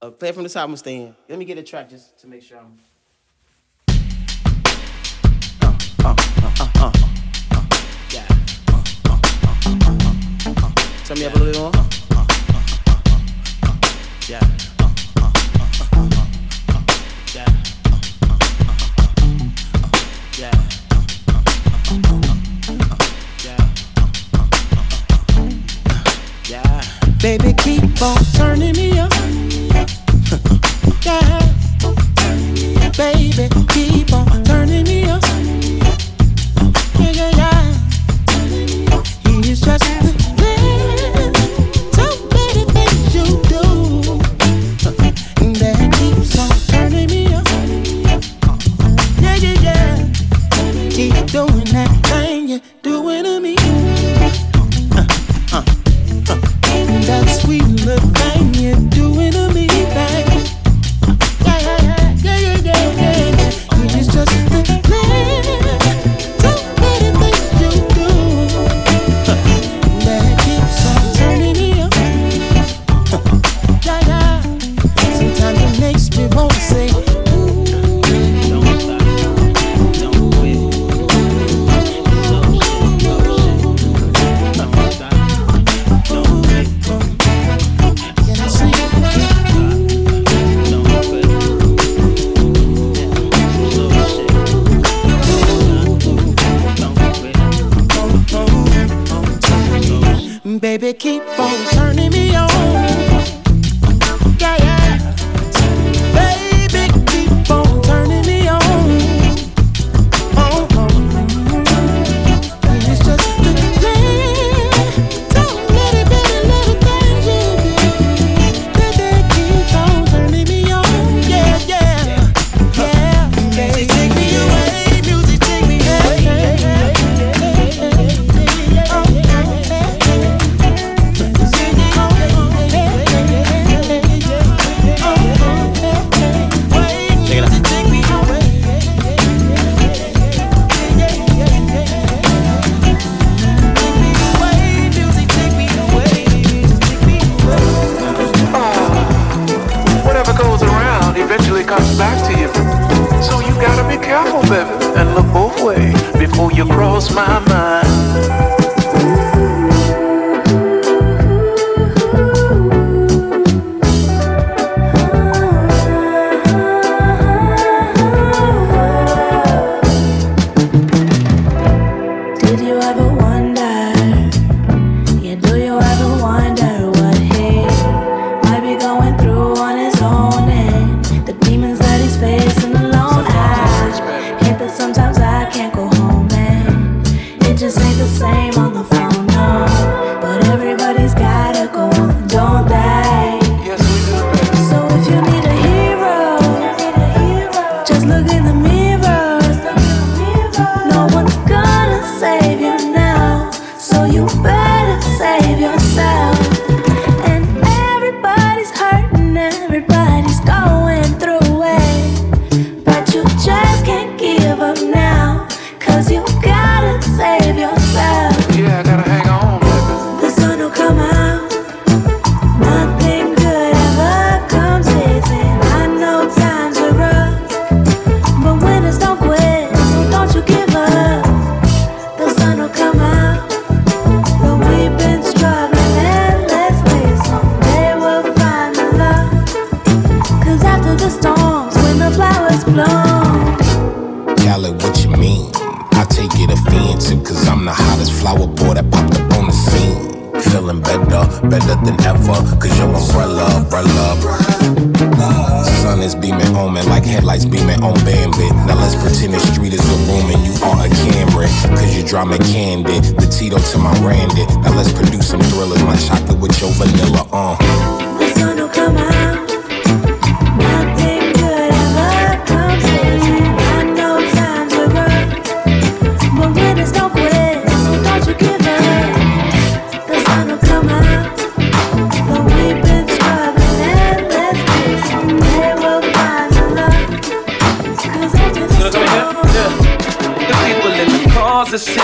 Uh, play from the top. I'm staying. Let me get a track just to make sure I'm. Tell me yeah. a little bit more. Uh, yeah. Baby, keep on turning me up. baby, keep on turning me I'm Bambit. Now let's pretend the street is a room and you are a camera. Cause you drama candid, the Tito to my Randy. Now let's produce some thrillers, my chocolate with your vanilla, uh.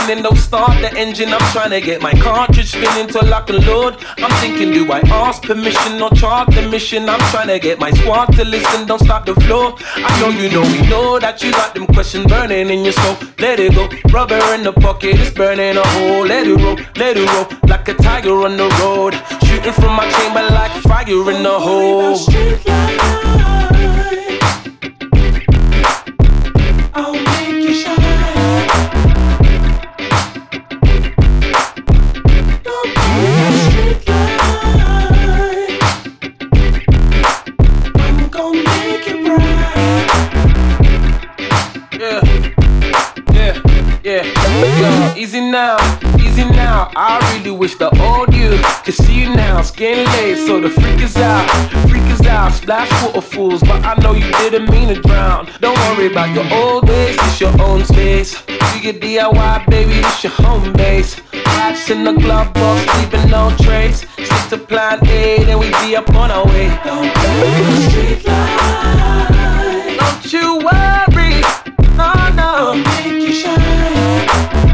Sinning, don't start the engine. I'm trying to get my cartridge spinning till I can load. I'm thinking, do I ask permission or chart the mission? I'm trying to get my squad to listen, don't stop the flow. I know you know, we know that you got them questions burning in your soul. Let it go, rubber in the pocket, it's burning a hole. Let it roll, let it roll, like a tiger on the road. Shooting from my chamber like fire in the hole. Wish the old you could see you now. Skin laid, so the freak is out. Freak is out. Splash waterfalls, but I know you didn't mean to drown. Don't worry about your old days, it's your own space. You get DIY, baby, it's your home base. Raps in the glove box, leaving no trace. Stick to plan A, then we be up on our way. Don't street light. Don't you worry, no, no. I'll make you shine.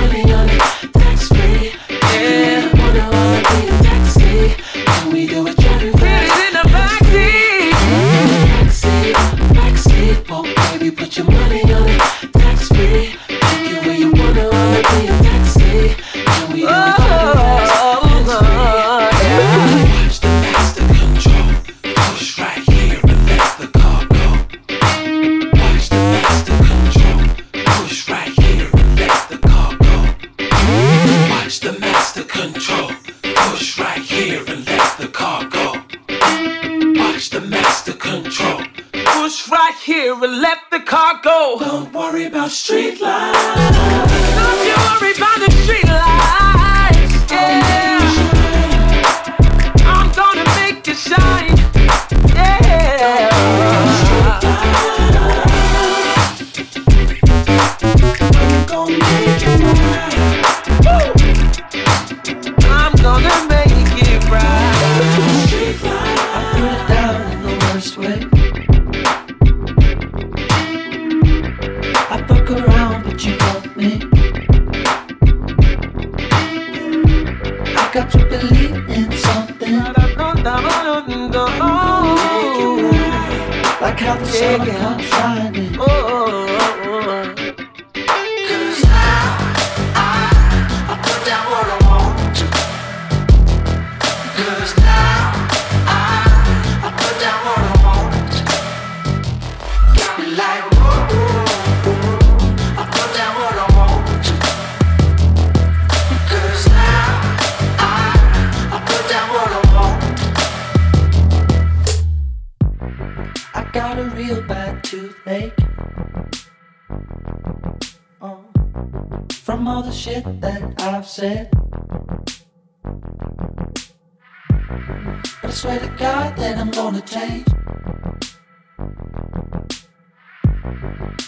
myself swear to God that I'm gonna change.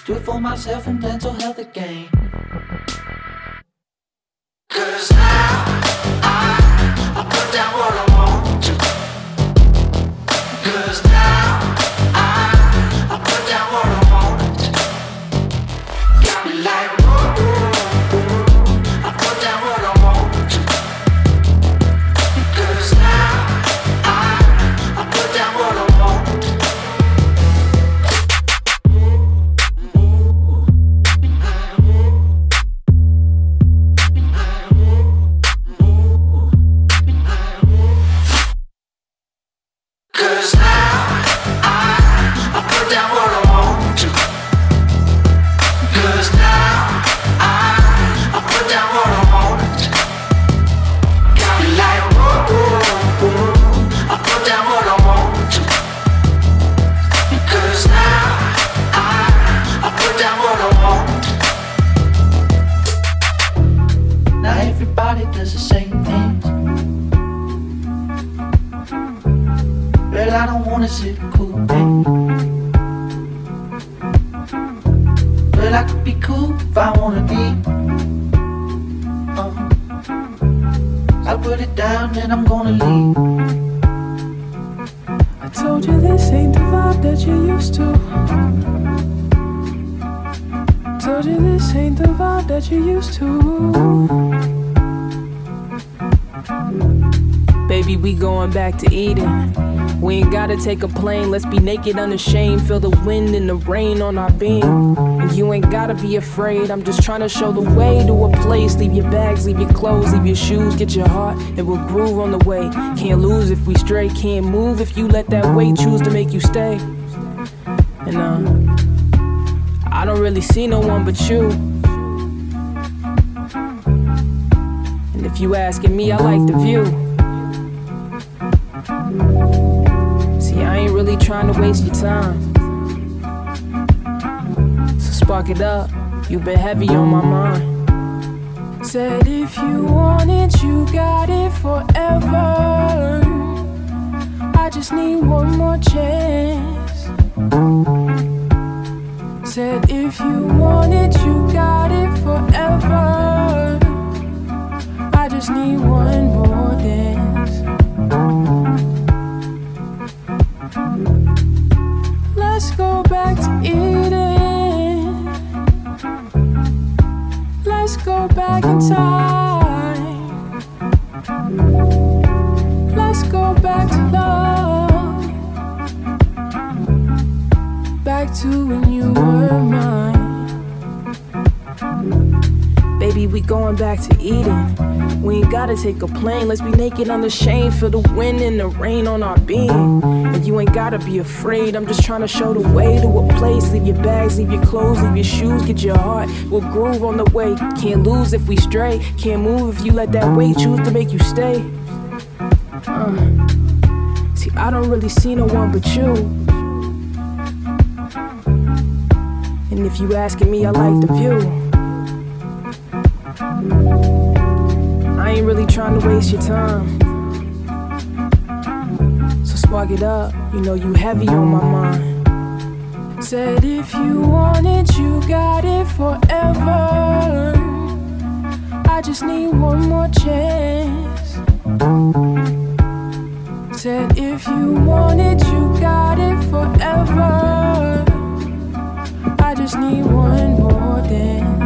Do it for myself and the health thing. Take a plane, let's be naked unashamed. Feel the wind and the rain on our beam. And you ain't gotta be afraid, I'm just trying to show the way to a place. Leave your bags, leave your clothes, leave your shoes, get your heart, and we'll groove on the way. Can't lose if we stray, can't move if you let that weight choose to make you stay. And uh, I don't really see no one but you. And if you asking me, I like the view. Really trying to waste your time. So spark it up, you've been heavy on my mind. Said if you want it, you got it forever. I just need one more chance. Said if you want it, you got it forever. I just need one more Let's go back to love. Back to when you were mine. Going back to Eden. We ain't gotta take a plane. Let's be naked unashamed. Feel the wind and the rain on our being. And you ain't gotta be afraid. I'm just trying to show the way to a place. Leave your bags, leave your clothes, leave your shoes, get your heart. We'll groove on the way. Can't lose if we stray. Can't move if you let that weight choose to make you stay. Uh. See, I don't really see no one but you. And if you asking me, I like the view. Ain't really trying to waste your time. So spark it up, you know you heavy on my mind. Said if you want it, you got it forever. I just need one more chance. Said if you want it, you got it forever. I just need one more dance.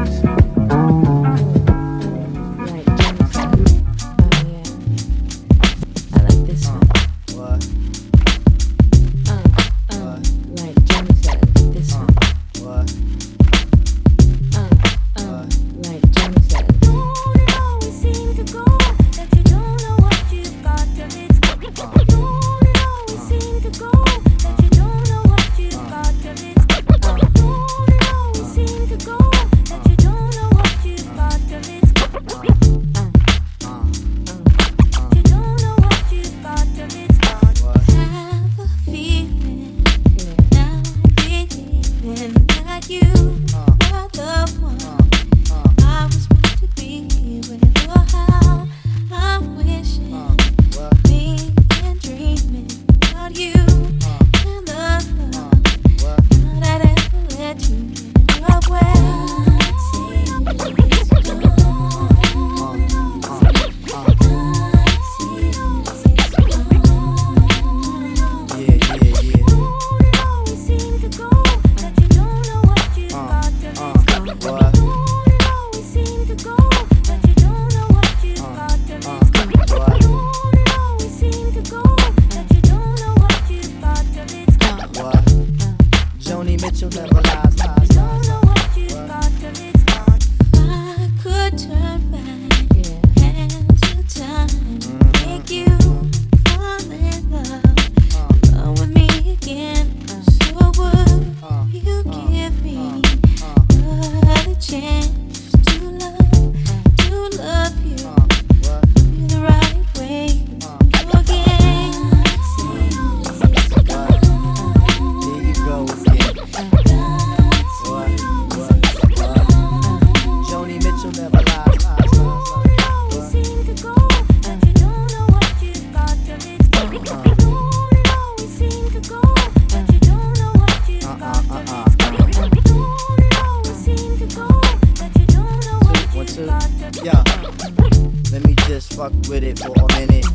fuck with it for a minute.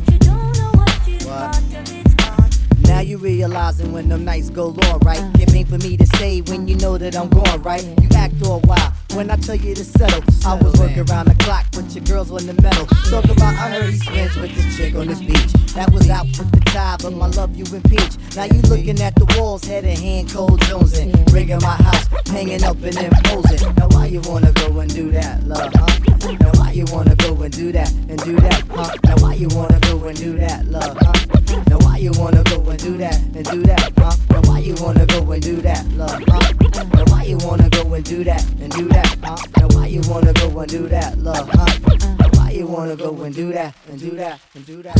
You now you realizing when them nights go long, right? Uh. It ain't for me to say when you know that I'm gone, right? You act all wild when I tell you to settle. I was working around the clock, but your girls on the metal. Ah. Talk about I heard he's friends with this chick on the beach. That was out with the tie, but my love you impeach. Now you looking at the walls, head and hand, cold Jones and rigging my house, hanging up and imposing. Now why you wanna go and do that, love, huh? Now why you wanna go and do that and do that, huh? Now why you wanna go and do that, love, huh? Now why you wanna go and do that and do that, huh? Now why you wanna go and do that, love, huh? Now why you wanna go and do that and do that, huh? Now why you wanna go and do that, love, huh? Now why you wanna go and do that and do that and do that?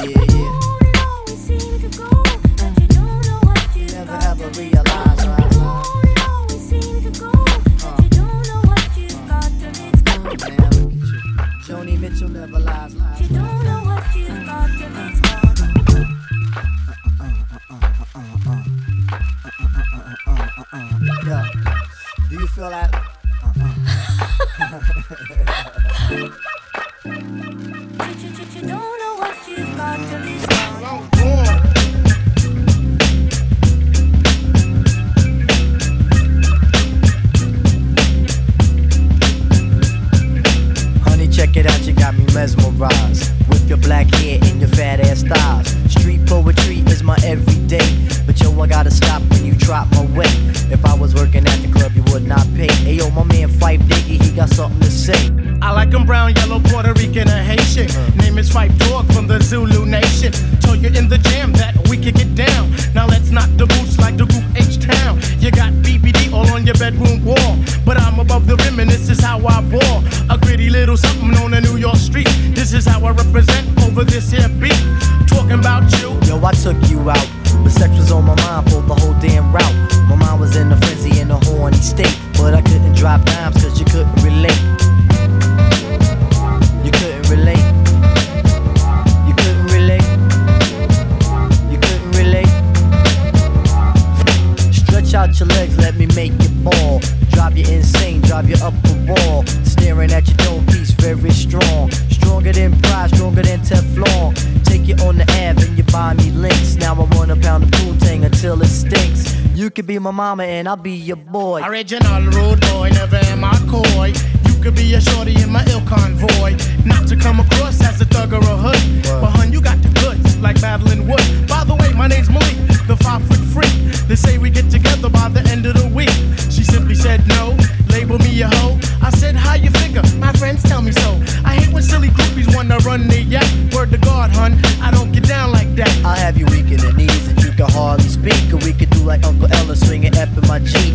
Yeah, yeah. You don't know what you've never ever realize, Joni Mitchell never lies, lies. Yo, do you feel that? mesmerized. With your black hair and your fat ass thighs. Street poetry is my everyday. But yo, I gotta stop when you drop my way. If I was working at the club, you would not pay. Hey yo, my man Phife Diggy, he got something to say. I like 'em brown, yellow, Puerto Rican, or Haitian. Uh. Name is Phife Dawg from the Zulu Nation. Told you in the jam that we could get down. Now let's knock the boots like the group H Town. You got BBD all bedroom wall. But I'm above the rim and this is how I ball. A gritty little something on a New York street. This is how I represent over this here beat. Talking about you. Yo, I took you out. But sex was on my mind for the whole damn route. My mind was in a frenzy in a horny state. Could be my mama and I'll be your boy. Original rude boy, never am I coy. You could be a shorty in my ill convoy. Not to come across as a thug or a hood. But hun, you got the goods, like battling wood. By the way, my name's Malik, the five foot freak. They say we get together by the end of the week. She simply said no, label me a hoe. I said, how you figure? My friends tell me so. I hate when silly groupies wanna run their yak. Word to God, hun, I don't get down like that. I'll have you weak in the knees and you can hardly speak. We could do like Uncle Ella swinging F in my Jeep.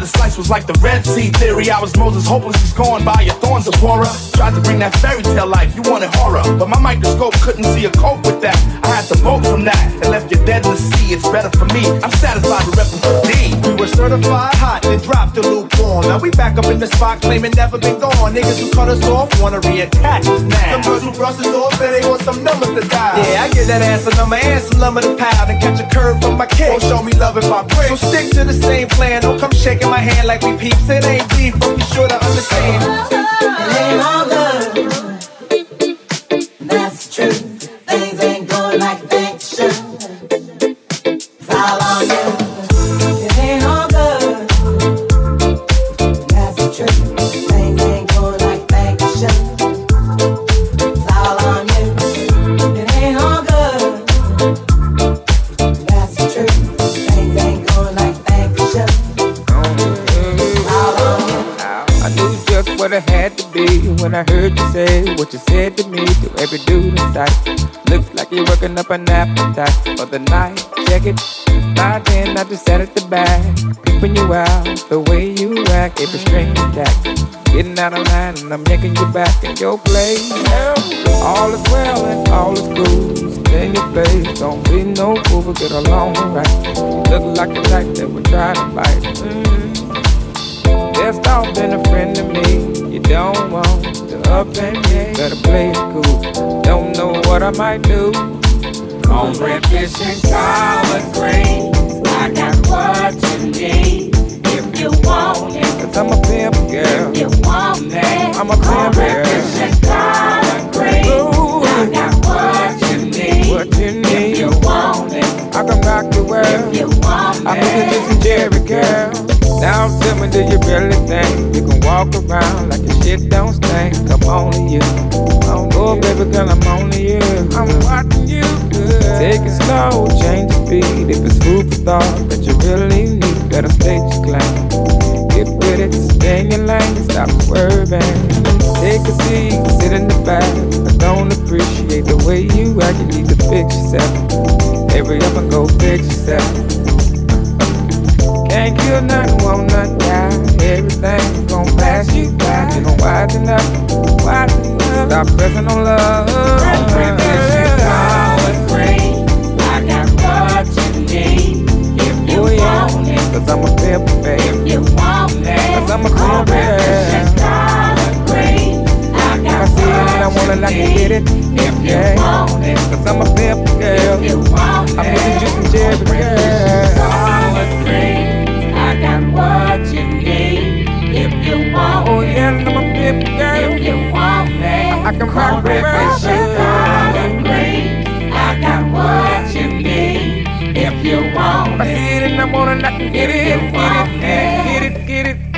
Divided slice was like the Red Sea theory. I was Moses, hopeless, he's going by your thorns of Torah. Tried to bring that fairy tale life, you wanted horror, but my microscope couldn't see a cope with that. I had to vote from that and left you dead in the sea. It's better for me. I'm satisfied with repping for D. We were certified hot, then dropped the lukewarm. Now we back up in the spot, claiming never been gone. Niggas who cut us off wanna reattach us now. Some girls who brush us off say they want some numbers to dial. Yeah, I get that ass a number and some lumber to pound and catch a curve from my kick. Don't show me love if I break. So stick to the same plan. Don't come shaking my hand like we peeps. It ain't beef, but be sure to understand. Good. That's true. Things ain't going like things say what you said to me to every dude in sight. Looks like you're working up an appetite for the night. Check it. By then I just sat at the back, peeping you out. The way you act, every string attack. Getting out of line and I'm yanking you back in your place. All is well and all is cool. Stay in your place, don't be no fool, but get along right. Look like the type that would try to fight. Best off been a friend to me. You don't want up and. Better play it cool. Don't know what I might do. Cornbread, fish, and collard greens. I got what you need if you want it. Cause I'm a pimp girl. If you want it. I'm a pimp girl. fish, and collard. Ooh. I got what you need. What you need. If you want it. I can rock the world. If you want I'm it. looking just Jerry girl. Now tell me, do you really think you can walk around like your shit don't stink? I'm only you. Oh, baby girl, I'm only you. I'm watching you. Good. Take it slow, change the beat. If it's food for thought that you really need, better state your claim. Get with it, stay in your lane, stop swerving. Take a seat, sit in the back. I don't appreciate the way you act, you need to fix yourself. Hurry up and go fix yourself. Kill nothing, won't nothing die. Everything gon' pass you by. You gon' widen up, widen up. Stop pressing on love. Cornbread, fish, and collard greens. I got what you need if you Oh yeah, want it. cause I'm a pimp, baby. If you want it. Cause I'm a pimp, Cornbread, fish, and yeah. collard greens. I I see it and I wanna you like need get it, if you want it. Cause I'm a pimp, girl. If you want I'm it. looking just some Jerry girl. Collard greens. I got what you need if you want Oh yeah, I'm a pimp, girl. If you want it. I can the Cornbread, fish, and collard greens. I got what you need if you want I it. see it and I like get it, get it, get it, get it,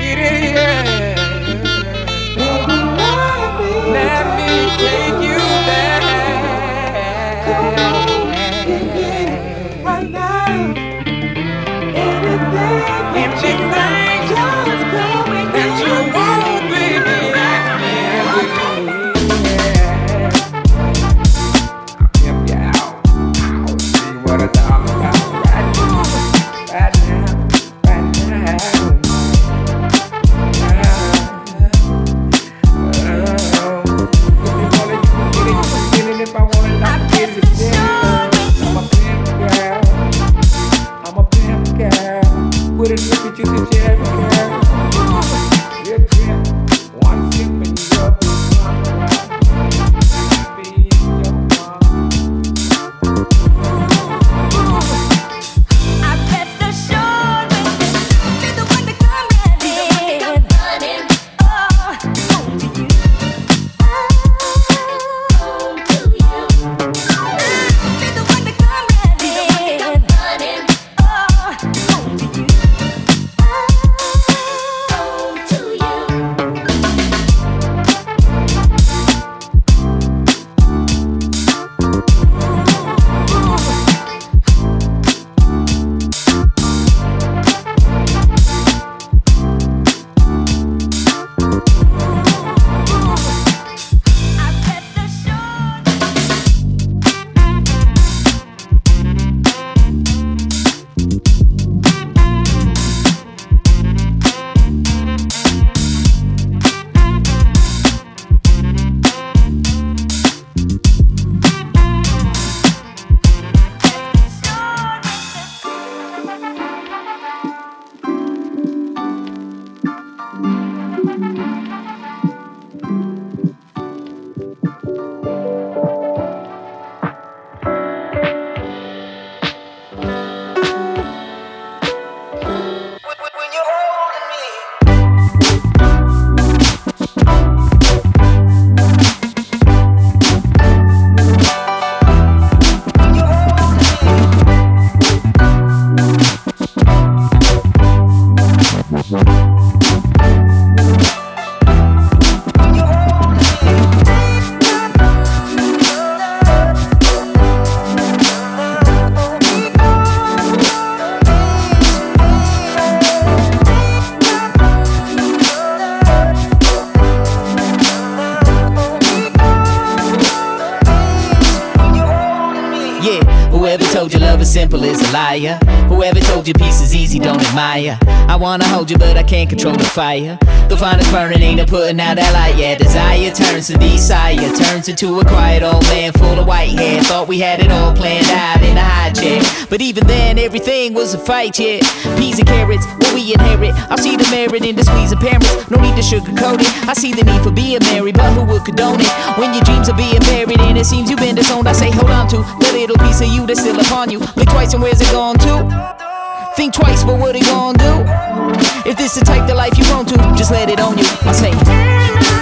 wanna hold you, but I can't control the fire. The finest burning ain't a putting out that light. Yeah, desire turns to desire, turns into a quiet old man full of white hair. Thought we had it all planned out in a high chair. But even then, everything was a fight, yeah. Peas and carrots, what we inherit. I see the merit in the squeeze of parents. No need to sugarcoat it. I see the need for being married, but who would condone it? When your dreams are being buried and it seems you've been disowned, I say hold on to the little piece of you that's still upon you. Blink twice and where's it gone to? Think twice, but what are you gonna do? If this is the type of life you want to, just let it on you. I say.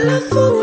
Girl,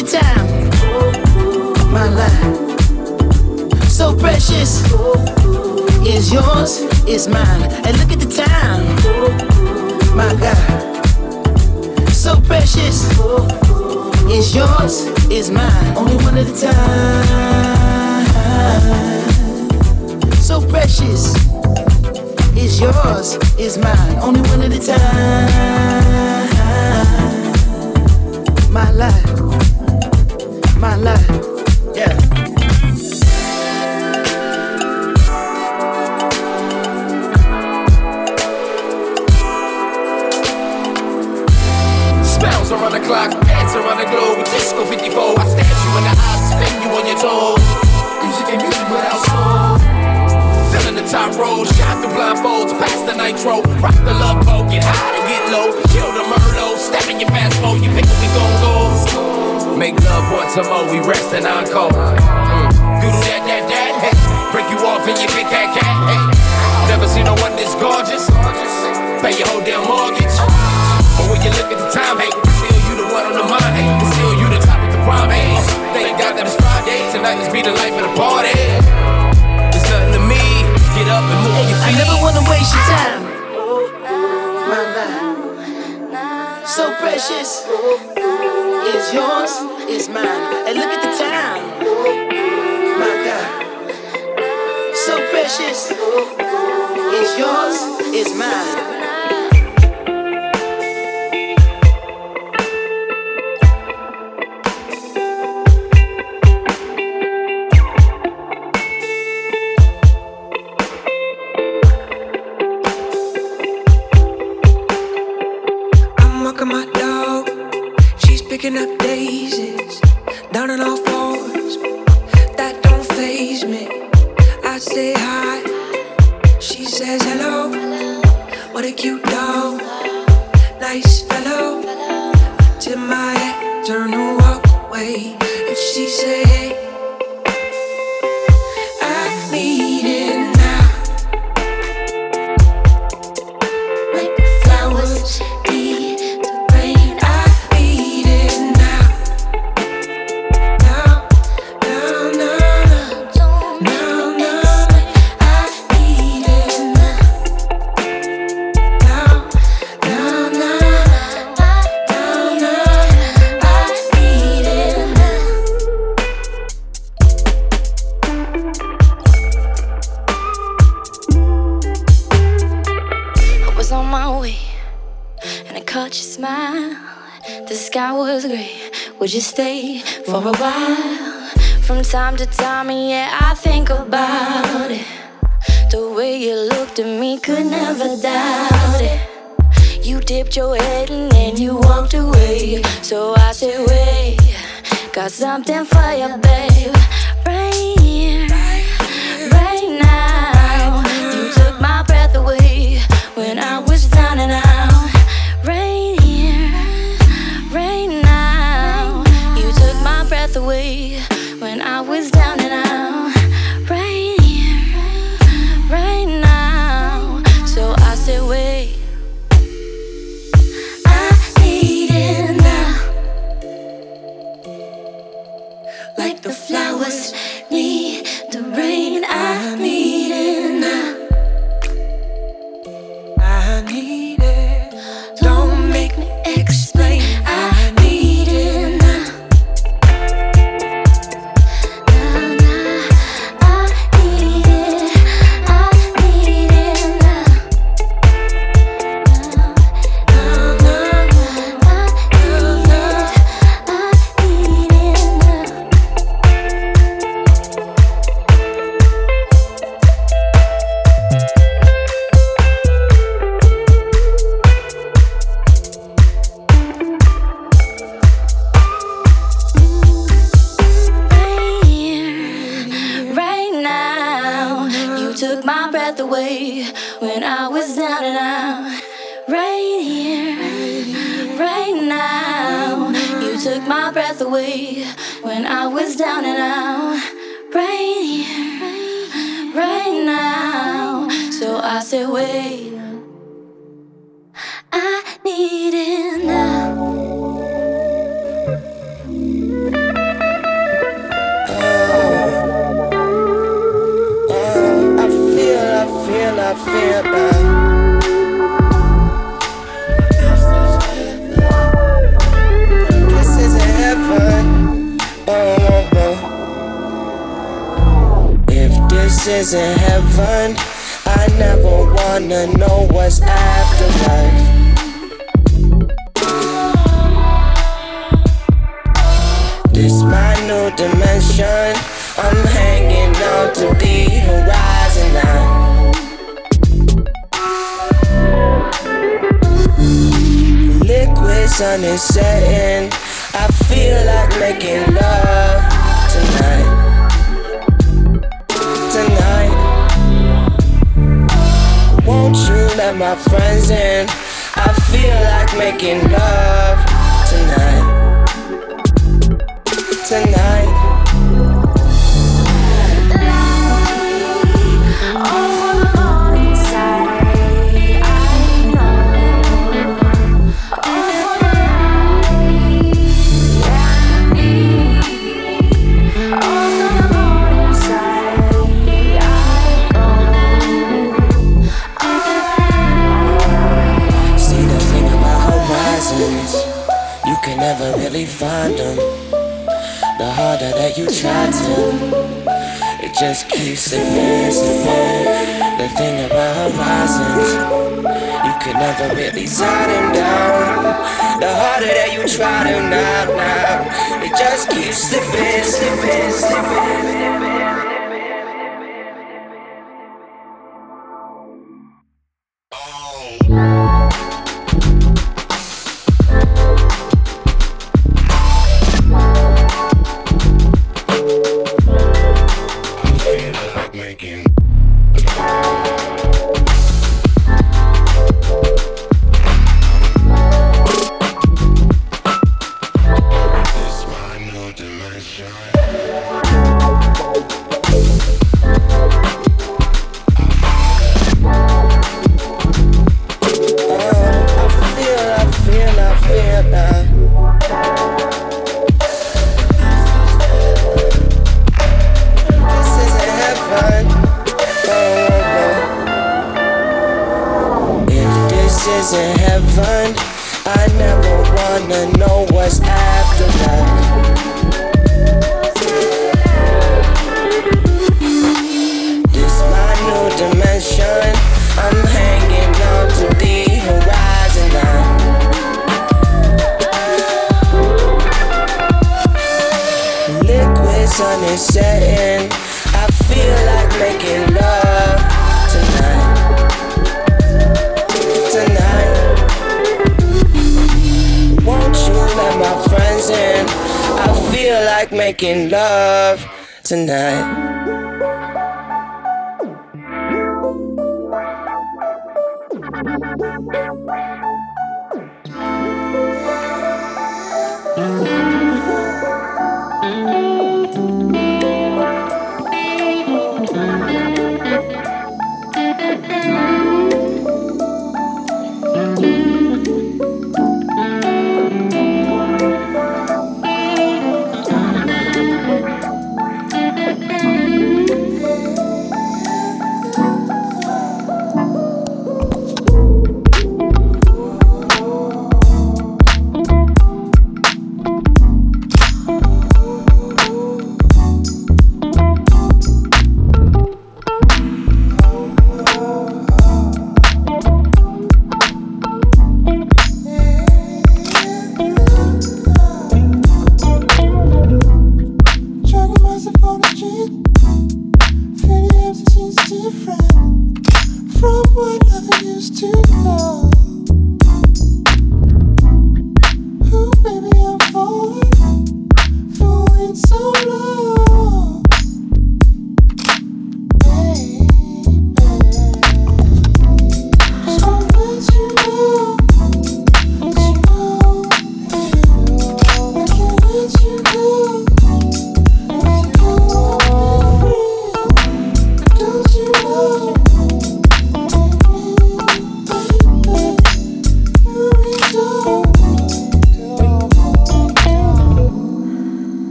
your time. My life, so precious, is yours, is mine. And look at the time, my God, so precious, is yours, is mine. Only one at a time. So precious, is yours, is mine. Only one at a time. My life, my life, yeah. The clock, the globe. Disco 54, I stab you in the eyes, spin you on your toes. Music ain't music without soul. The top roll, shot blindfolds, the nitro, rock the love get high to get low, kill the Merlot, step in your fast mode, you pick it, we gon' go. Make love once a more, we rest and encore. Mm. You do that, that, that, hey. Break you off in your big cat cat, hey. Never seen no one this gorgeous. Pay your whole damn mortgage. But when you look at the time, hey, still you the one on the mind, hey. Still you the top of the prime, hey. Thank God that it's Friday, tonight let's be the life of the party. It's nothing to me, get up and move your I never wanna waste your time. My life, so precious. It's yours, it's mine. And look at the time. My God, so precious. It's yours, it's mine. Says hello. What a cute dog. Nice fellow. To my head, turn to walk away. If she say time to time, and yeah, I think about it. The way you looked at me, could never doubt it. You dipped your head and then you walked away. So I said, wait, got something for you, babe. So I need it now. I feel, I feel, I feel oh. If this isn't heaven, I never wanna know what's afterlife. This my new dimension. I'm hanging on to the horizon now. Liquid sun is setting. I feel like making love. Tonight. Won't you let my friends in? I feel like making love tonight. Tonight. That you try to, it just keeps slipping, slipping. The thing about horizons, you can never really tie them down. The harder that you try to now, now, it just keeps slipping, slipping, slipping. isn't